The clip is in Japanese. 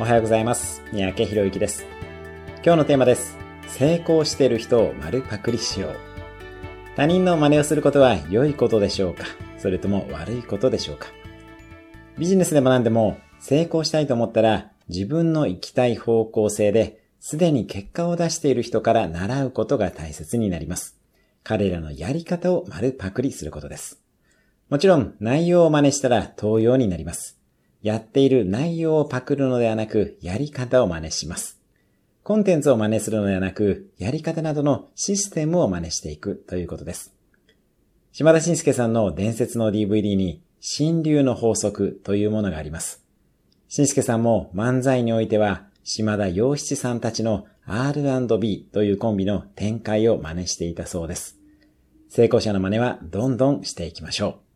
おはようございます。三宅博之です。今日のテーマです。成功している人を丸パクリしよう。他人の真似をすることは良いことでしょうか？それとも悪いことでしょうか？ビジネスでも何でも成功したいと思ったら自分の行きたい方向性ですでに結果を出している人から習うことが大切になります。彼らのやり方を丸パクリすることです。もちろん内容を真似したら盗用になります。やっている内容をパクるのではなく、やり方を真似します。コンテンツを真似するのではなく、やり方などのシステムを真似していくということです。島田紳介さんの伝説の DVD に、新流の法則というものがあります。紳介さんも漫才においては、島田洋七さんたちの R&B というコンビの展開を真似していたそうです。成功者の真似はどんどんしていきましょう。